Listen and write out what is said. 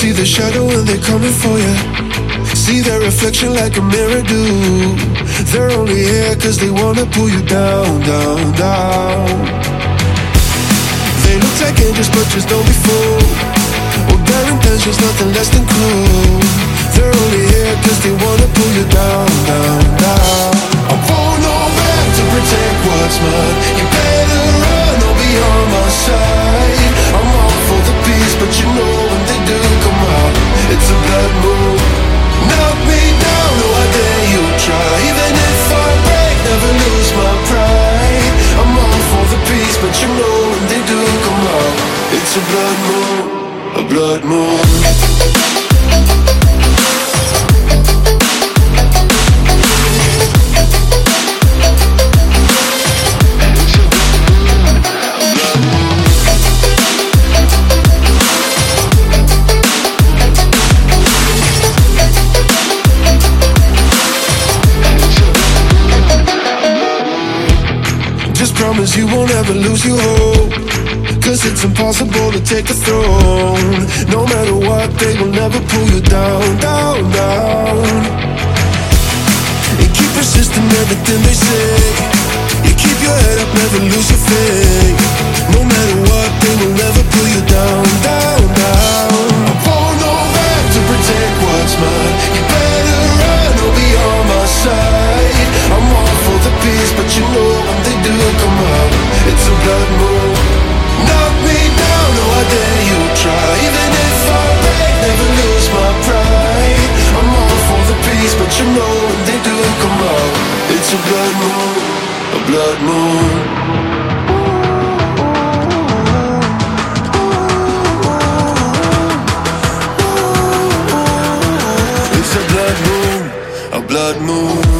see the shadow when they're coming for you. See their reflection like a mirror do. They're only here cause they wanna pull you down, down, down. They look like angels, but just don't be fooled. Well, their intentions nothing less than cruel. They're only here cause they wanna pull you down, down, down. It's a blood moon, a blood moon. Just promise you won't ever lose your hope. Cause it's impossible to take the throne. No matter what, they will never pull you down, down, down. And keep persisting everything they say. You keep your head up, never lose your faith. a blood moon, a blood moon. It's a blood moon, a blood moon.